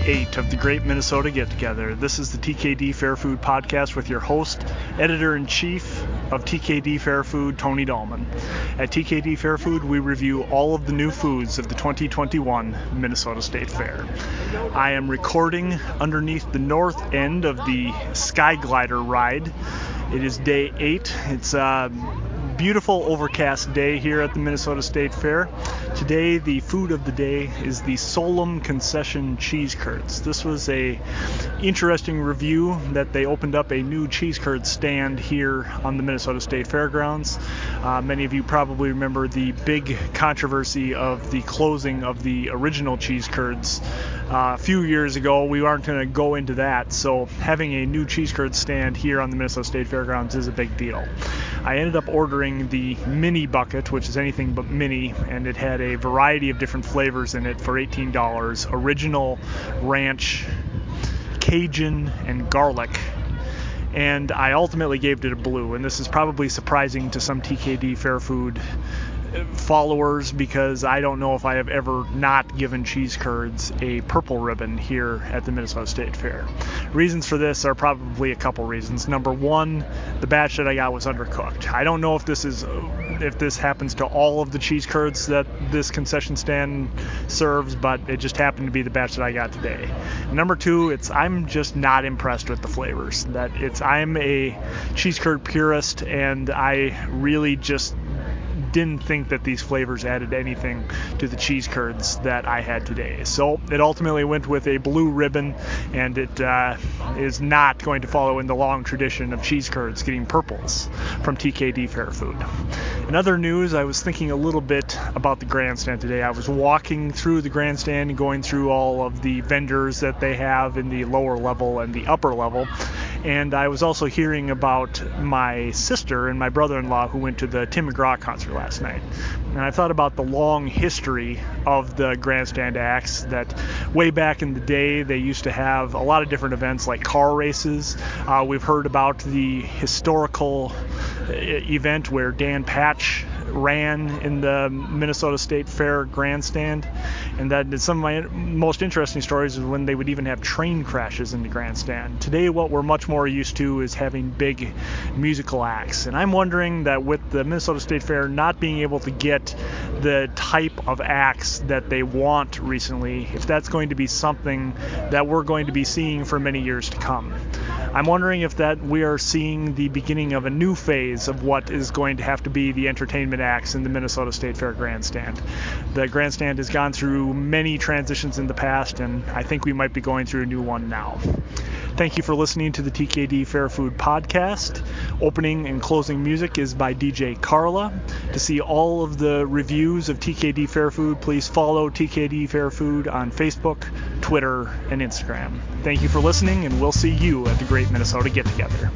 of the Great Minnesota Get Together. This is the TKD Fair Food Podcast with your host, editor in chief of TKD Fair Food, Tony Dahlman. At TKD Fair Food, we review all of the new foods of the 2021 Minnesota State Fair. I am recording underneath the north end of the Sky Glider ride. It is day eight. It's uh, beautiful overcast day here at the Minnesota State Fair. Today, the food of the day is the Solom Concession Cheese Curds. This was a interesting review that they opened up a new cheese curd stand here on the Minnesota State Fairgrounds. Uh, many of you probably remember the big controversy of the closing of the original cheese curds uh, a few years ago. We aren't going to go into that, so having a new cheese curd stand here on the Minnesota State Fairgrounds is a big deal. I ended up ordering the mini bucket, which is anything but mini, and it had a variety of different flavors in it for $18 original, ranch, Cajun, and garlic. And I ultimately gave it a blue, and this is probably surprising to some TKD Fair Food followers because I don't know if I have ever not given cheese curds a purple ribbon here at the Minnesota State Fair. Reasons for this are probably a couple reasons. Number one, the batch that I got was undercooked. I don't know if this is if this happens to all of the cheese curds that this concession stand serves, but it just happened to be the batch that I got today. Number two, it's I'm just not impressed with the flavors. That it's I'm a cheese curd purist and I really just didn't think that these flavors added anything to the cheese curds that I had today. So it ultimately went with a blue ribbon, and it uh, is not going to follow in the long tradition of cheese curds getting purples from TKD Fair Food. In other news, I was thinking a little bit about the grandstand today. I was walking through the grandstand and going through all of the vendors that they have in the lower level and the upper level and I was also hearing about my sister and my brother-in-law who went to the Tim McGraw concert last night. And I thought about the long history of the grandstand acts that way back in the day they used to have a lot of different events like car races. Uh, we've heard about the historical uh, event where Dan Patch ran in the Minnesota State Fair grandstand, and that some of my most interesting stories is when they would even have train crashes in the grandstand. Today, what we're much more used to is having big musical acts, and I'm wondering that with the Minnesota State Fair not being able to get the type of acts that they want recently, if that's going to be something that we're going to be seeing for many years to come. I'm wondering if that we are seeing the beginning of a new phase of what is going to have to be the entertainment acts in the Minnesota State Fair grandstand. The grandstand has gone through many transitions in the past, and I think we might be going through a new one now. Thank you for listening to the TKD Fair Food podcast. Opening and closing music is by DJ Carla. To see all of the reviews of TKD Fair Food, please follow TKD Fair Food on Facebook, Twitter, and Instagram. Thank you for listening, and we'll see you at the Great Minnesota Get Together.